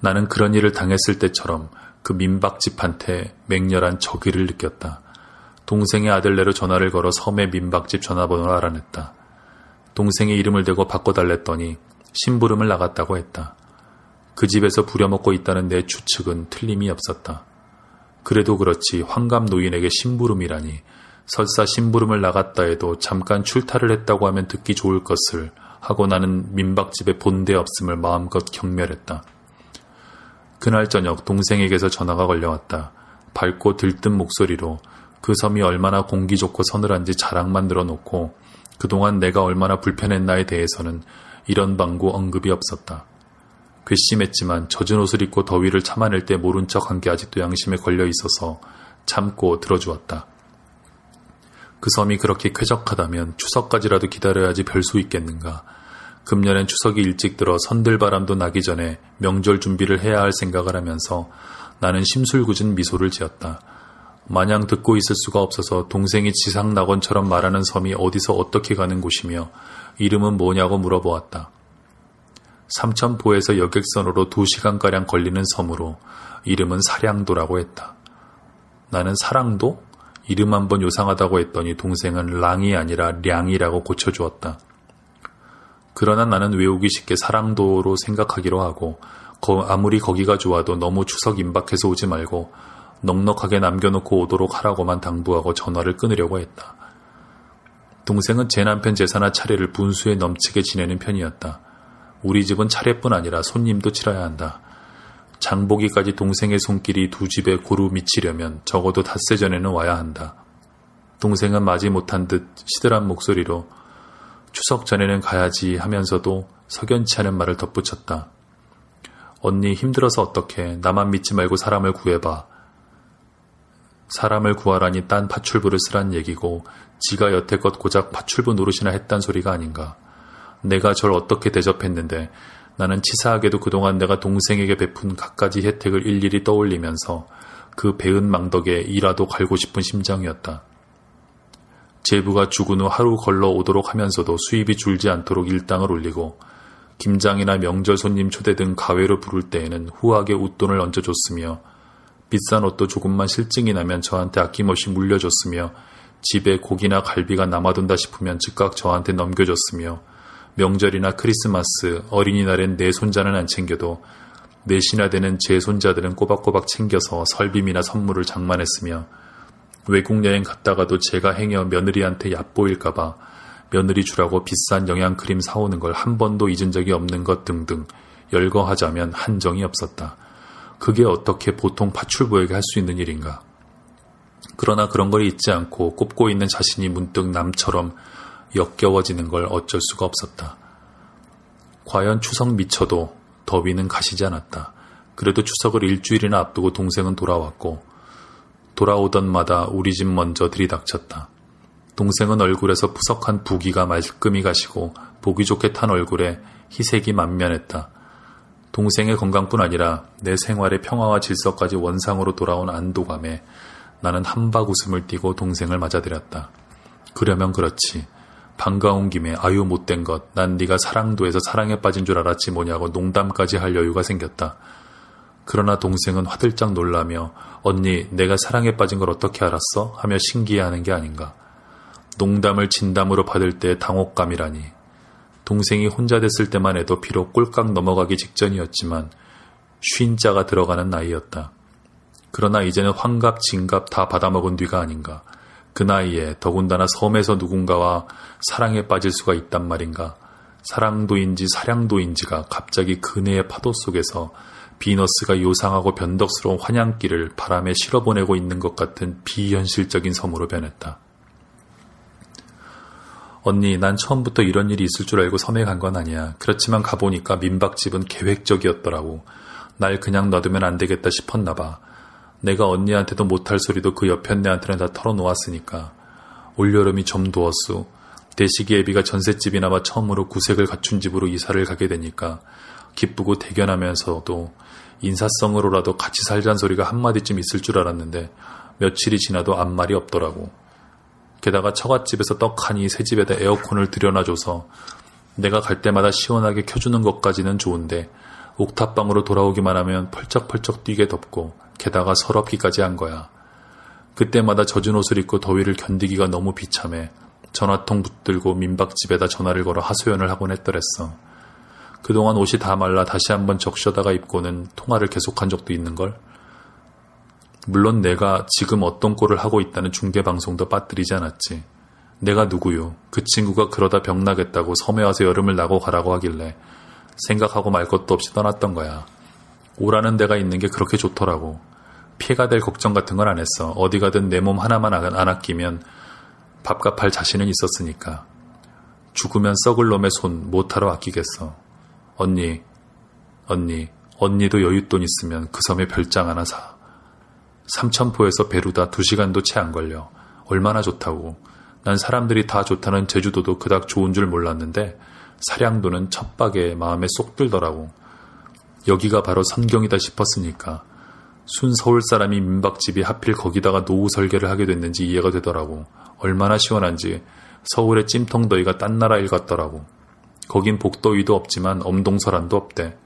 나는 그런 일을 당했을 때처럼 그 민박집한테 맹렬한 적의를 느꼈다. 동생의 아들네로 전화를 걸어 섬의 민박집 전화번호를 알아냈다. 동생의 이름을 대고 바꿔달랬더니 심부름을 나갔다고 했다. 그 집에서 부려먹고 있다는 내 추측은 틀림이 없었다. 그래도 그렇지 환갑 노인에게 심부름이라니 설사 심부름을 나갔다 해도 잠깐 출타를 했다고 하면 듣기 좋을 것을 하고 나는 민박집에 본데 없음을 마음껏 경멸했다. 그날 저녁 동생에게서 전화가 걸려왔다. 밝고 들뜬 목소리로 그 섬이 얼마나 공기 좋고 서늘한지 자랑만 늘어놓고 그동안 내가 얼마나 불편했나에 대해서는 이런 방구 언급이 없었다. 괘씸했지만 젖은 옷을 입고 더위를 참아낼 때 모른 척한 게 아직도 양심에 걸려 있어서 참고 들어주었다. 그 섬이 그렇게 쾌적하다면 추석까지라도 기다려야지 별 수 있겠는가. 금년엔 추석이 일찍 들어 선들바람도 나기 전에 명절 준비를 해야 할 생각을 하면서 나는 심술궂은 미소를 지었다. 마냥 듣고 있을 수가 없어서 동생이 지상 낙원처럼 말하는 섬이 어디서 어떻게 가는 곳이며 이름은 뭐냐고 물어보았다. 삼천포에서 여객선으로 두시간가량 걸리는 섬으로 이름은 사량도라고 했다. 나는 사랑도? 이름 한번 요상하다고 했더니 동생은 랑이 아니라 량이라고 고쳐주었다. 그러나 나는 외우기 쉽게 사랑도로 생각하기로 하고 아무리 거기가 좋아도 너무 추석 임박해서 오지 말고 넉넉하게 남겨놓고 오도록 하라고만 당부하고 전화를 끊으려고 했다. 동생은 제 남편 제사나 차례를 분수에 넘치게 지내는 편이었다. 우리 집은 차례뿐 아니라 손님도 치러야 한다. 장보기까지 동생의 손길이 두 집에 고루 미치려면 적어도 닷새 전에는 와야 한다. 동생은 마지 못한 듯 시들한 목소리로 추석 전에는 가야지 하면서도 석연치 않은 말을 덧붙였다. 언니 힘들어서 어떻게 나만 믿지 말고 사람을 구해봐. 사람을 구하라니 딴 파출부를 쓰란 얘기고 지가 여태껏 고작 파출부 노릇이나 했단 소리가 아닌가. 내가 절 어떻게 대접했는데 나는 치사하게도 그동안 내가 동생에게 베푼 갖가지 혜택을 일일이 떠올리면서 그 배은 망덕에 이라도 갈고 싶은 심정이었다. 제부가 죽은 후 하루 걸러 오도록 하면서도 수입이 줄지 않도록 일당을 올리고 김장이나 명절 손님 초대 등 가외로 부를 때에는 후하게 웃돈을 얹어줬으며 비싼 옷도 조금만 실증이 나면 저한테 아낌없이 물려줬으며 집에 고기나 갈비가 남아돈다 싶으면 즉각 저한테 넘겨줬으며 명절이나 크리스마스, 어린이날엔 내 손자는 안 챙겨도 넷이나 되는 제 손자들은 꼬박꼬박 챙겨서 설빔이나 선물을 장만했으며 외국 여행 갔다가도 제가 행여 며느리한테 얕보일까봐 며느리 주라고 비싼 영양 크림 사오는 걸 한 번도 잊은 적이 없는 것 등등 열거하자면 한정이 없었다. 그게 어떻게 보통 파출부에게 할 수 있는 일인가? 그러나 그런 걸 잊지 않고 꼽고 있는 자신이 문득 남처럼 역겨워지는 걸 어쩔 수가 없었다. 과연 추석 미쳐도 더위는 가시지 않았다. 그래도 추석을 일주일이나 앞두고 동생은 돌아왔고 돌아오던 마다 우리 집 먼저 들이닥쳤다. 동생은 얼굴에서 푸석한 부기가 말끔히 가시고 보기 좋게 탄 얼굴에 희색이 만면했다. 동생의 건강뿐 아니라 내 생활의 평화와 질서까지 원상으로 돌아온 안도감에 나는 한박 웃음을 띠고 동생을 맞아들였다. 그러면 그렇지. 반가운 김에 아유 못된 것, 난 네가 사랑도에서 사랑에 빠진 줄 알았지 뭐냐고 농담까지 할 여유가 생겼다. 그러나 동생은 화들짝 놀라며 언니 내가 사랑에 빠진 걸 어떻게 알았어? 하며 신기해하는 게 아닌가. 농담을 진담으로 받을 때 당혹감이라니. 동생이 혼자 됐을 때만 해도 비록 꼴깍 넘어가기 직전이었지만 쉰자가 들어가는 나이였다. 그러나 이제는 환갑, 진갑 다 받아먹은 뒤가 아닌가. 그 나이에 더군다나 섬에서 누군가와 사랑에 빠질 수가 있단 말인가. 사랑도인지 사량도인지가 갑자기 그네의 파도 속에서 비너스가 요상하고 변덕스러운 환양기를 바람에 실어보내고 있는 것 같은 비현실적인 섬으로 변했다. 언니, 난 처음부터 이런 일이 있을 줄 알고 섬에 간 건 아니야. 그렇지만 가보니까 민박집은 계획적이었더라고. 날 그냥 놔두면 안 되겠다 싶었나 봐. 내가 언니한테도 못할 소리도 그 옆편네한테는 다 털어놓았으니까. 올여름이 좀 도었수. 대시기 애비가 전셋집이나마 처음으로 구색을 갖춘 집으로 이사를 가게 되니까 기쁘고 대견하면서도 인사성으로라도 같이 살자는 소리가 한마디쯤 있을 줄 알았는데 며칠이 지나도 아무 말이 없더라고. 게다가 처갓집에서 떡하니 새 집에다 에어컨을 들여놔줘서 내가 갈 때마다 시원하게 켜주는 것까지는 좋은데 옥탑방으로 돌아오기만 하면 펄쩍펄쩍 뛰게 덥고 게다가 서럽기까지 한 거야. 그때마다 젖은 옷을 입고 더위를 견디기가 너무 비참해 전화통 붙들고 민박집에다 전화를 걸어 하소연을 하곤 했더랬어. 그동안 옷이 다 말라 다시 한번 적셔다가 입고는 통화를 계속한 적도 있는걸. 물론 내가 지금 어떤 꼴을 하고 있다는 중계방송도 빠뜨리지 않았지. 내가 누구요? 그 친구가 그러다 병나겠다고 섬에 와서 여름을 나고 가라고 하길래 생각하고 말 것도 없이 떠났던 거야. 오라는 데가 있는 게 그렇게 좋더라고. 피해가 될 걱정 같은 건 안 했어. 어디 가든 내 몸 하나만 안 아끼면 밥값 할 자신은 있었으니까. 죽으면 썩을 놈의 손 못하러 아끼겠어. 언니, 언니, 언니도 여윳돈 있으면 그 섬에 별장 하나 사. 삼천포에서 베루다 두 시간도 채 안 걸려. 얼마나 좋다고. 난 사람들이 다 좋다는 제주도도 그닥 좋은 줄 몰랐는데 사량도는 첫박에 마음에 쏙 들더라고. 여기가 바로 선경이다 싶었으니까 순 서울 사람이 민박집이 하필 거기다가 노후 설계를 하게 됐는지 이해가 되더라고. 얼마나 시원한지 서울의 찜통더위가 딴 나라 일 같더라고. 거긴 복더위도 없지만 엄동설한도 없대.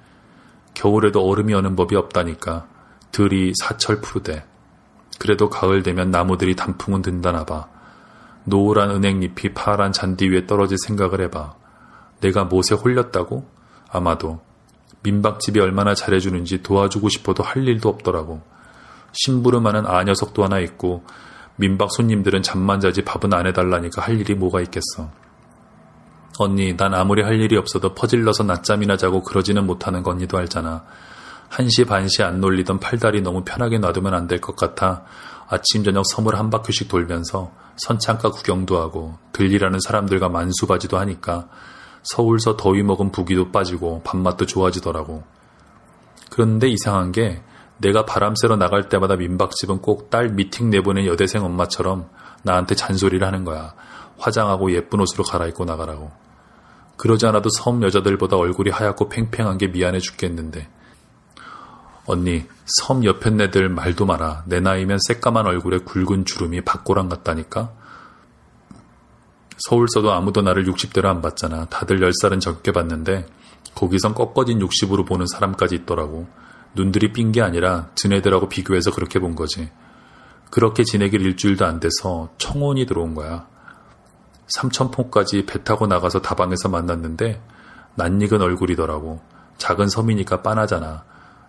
겨울에도 얼음이 어는 법이 없다니까. 들이 사철 푸르대. 그래도 가을 되면 나무들이 단풍은 든다나 봐. 노란 은행잎이 파란 잔디 위에 떨어질 생각을 해봐. 내가 못에 홀렸다고? 아마도. 민박집이 얼마나 잘해주는지 도와주고 싶어도 할 일도 없더라고. 심부름하는 아 녀석도 하나 있고 민박 손님들은 잠만 자지 밥은 안 해달라니까 할 일이 뭐가 있겠어. 언니, 난 아무리 할 일이 없어도 퍼질러서 낮잠이나 자고 그러지는 못하는 거 언니도 알잖아. 한시 반시 안 놀리던 팔다리 너무 편하게 놔두면 안 될 것 같아 아침 저녁 섬을 한 바퀴씩 돌면서 선창가 구경도 하고 들리라는 사람들과 만수바지도 하니까 서울서 더위 먹은 부기도 빠지고 밥맛도 좋아지더라고. 그런데 이상한 게 내가 바람 쐬러 나갈 때마다 민박집은 꼭 딸 미팅 내보낸 여대생 엄마처럼 나한테 잔소리를 하는 거야. 화장하고 예쁜 옷으로 갈아입고 나가라고. 그러지 않아도 섬 여자들보다 얼굴이 하얗고 팽팽한 게 미안해 죽겠는데 언니, 섬 옆에 네들 말도 마라. 내 나이면 새까만 얼굴에 굵은 주름이 박고랑 같다니까? 서울서도 아무도 나를 60대로 안 봤잖아. 다들 10살은 적게 봤는데 거기선 꺾어진 60으로 보는 사람까지 있더라고. 눈들이 삔 게 아니라 드네들하고 비교해서 그렇게 본 거지. 그렇게 지내길 일주일도 안 돼서 청혼이 들어온 거야. 삼천포까지 배 타고 나가서 다방에서 만났는데 낯익은 얼굴이더라고. 작은 섬이니까 빤하잖아.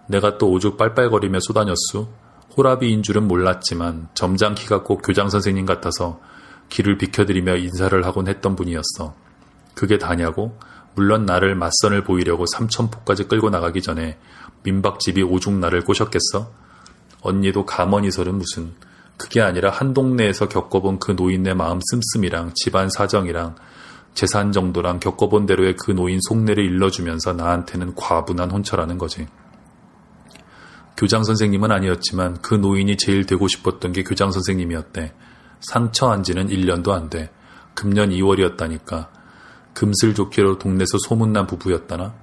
내가 또 오죽 빨빨거리며 쏘다녔수. 호라비인 줄은 몰랐지만 점장 키가 꼭 교장 선생님 같아서 길을 비켜드리며 인사를 하곤 했던 분이었어. 그게 다냐고? 물론 나를 맞선을 보이려고 삼천포까지 끌고 나가기 전에 민박집이 오죽 나를 꼬셨겠어? 언니도 가머니설은 무슨 그게 아니라 한 동네에서 겪어본 그 노인네 마음 씀씀이랑 집안 사정이랑 재산 정도랑 겪어본 대로의 그 노인 속내를 일러주면서 나한테는 과분한 혼처라는 거지. 교장 선생님은 아니었지만 그 노인이 제일 되고 싶었던 게 교장 선생님이었대. 상처한 지는 1년도 안 돼. 금년 2월이었다니까. 금슬 좋기로 동네에서 소문난 부부였다나?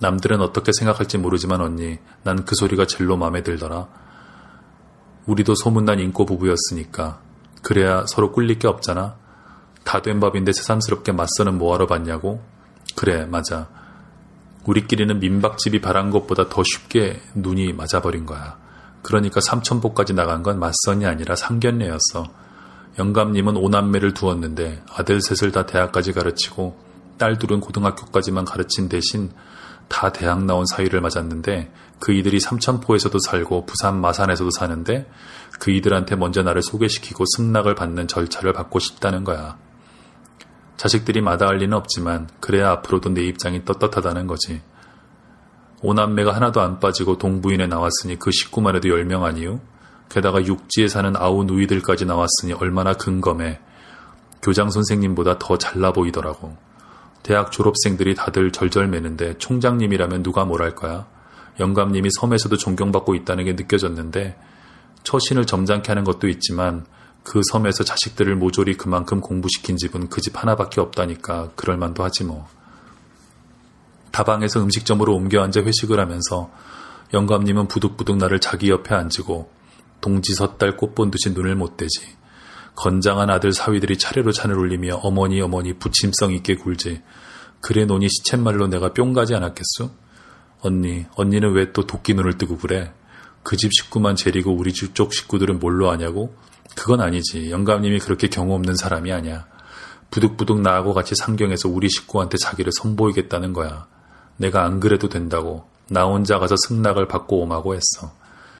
남들은 어떻게 생각할지 모르지만 언니, 난 그 소리가 젤로 마음에 들더라. 우리도 소문난 인꼬 부부였으니까. 그래야 서로 꿀릴 게 없잖아. 다 된 밥인데 새삼스럽게 맞서는 뭐하러 봤냐고? 그래, 맞아. 우리끼리는 민박집이 바란 것보다 더 쉽게 눈이 맞아버린 거야. 그러니까 삼천포까지 나간 건 맞선이 아니라 상견례였어. 영감님은 오남매를 두었는데 아들 셋을 다 대학까지 가르치고 딸 둘은 고등학교까지만 가르친 대신 다 대학 나온 사위를 맞았는데 그 이들이 삼천포에서도 살고 부산 마산에서도 사는데 그 이들한테 먼저 나를 소개시키고 승낙을 받는 절차를 받고 싶다는 거야. 자식들이 마다할 리는 없지만 그래야 앞으로도 내 입장이 떳떳하다는 거지. 오남매가 하나도 안 빠지고 동부인에 나왔으니 그 식구만 해도 10명 아니요? 게다가 육지에 사는 아우 누이들까지 나왔으니 얼마나 근검해. 교장 선생님보다 더 잘나 보이더라고. 대학 졸업생들이 다들 절절매는데 총장님이라면 누가 뭘할 거야? 영감님이 섬에서도 존경받고 있다는 게 느껴졌는데 처신을 점잖게 하는 것도 있지만 그 섬에서 자식들을 모조리 그만큼 공부시킨 집은 그 집 하나밖에 없다니까 그럴만도 하지 뭐. 다방에서 음식점으로 옮겨 앉아 회식을 하면서 영감님은 부득부득 나를 자기 옆에 앉고 동지 섣달 꽃본 듯이 눈을 못 떼지. 건장한 아들 사위들이 차례로 잔을 올리며 어머니 어머니 부침성 있게 굴지. 그래 놓니 시쳇말로 내가 뿅 가지 않았겠소? 언니, 언니는 왜 또 도끼 눈을 뜨고 그래? 그 집 식구만 재리고 우리 집 쪽 식구들은 뭘로 아냐고? 그건 아니지. 영감님이 그렇게 경우 없는 사람이 아니야. 부득부득 나하고 같이 상경해서 우리 식구한테 자기를 선보이겠다는 거야. 내가 안 그래도 된다고 나 혼자 가서 승낙을 받고 오마고 했어.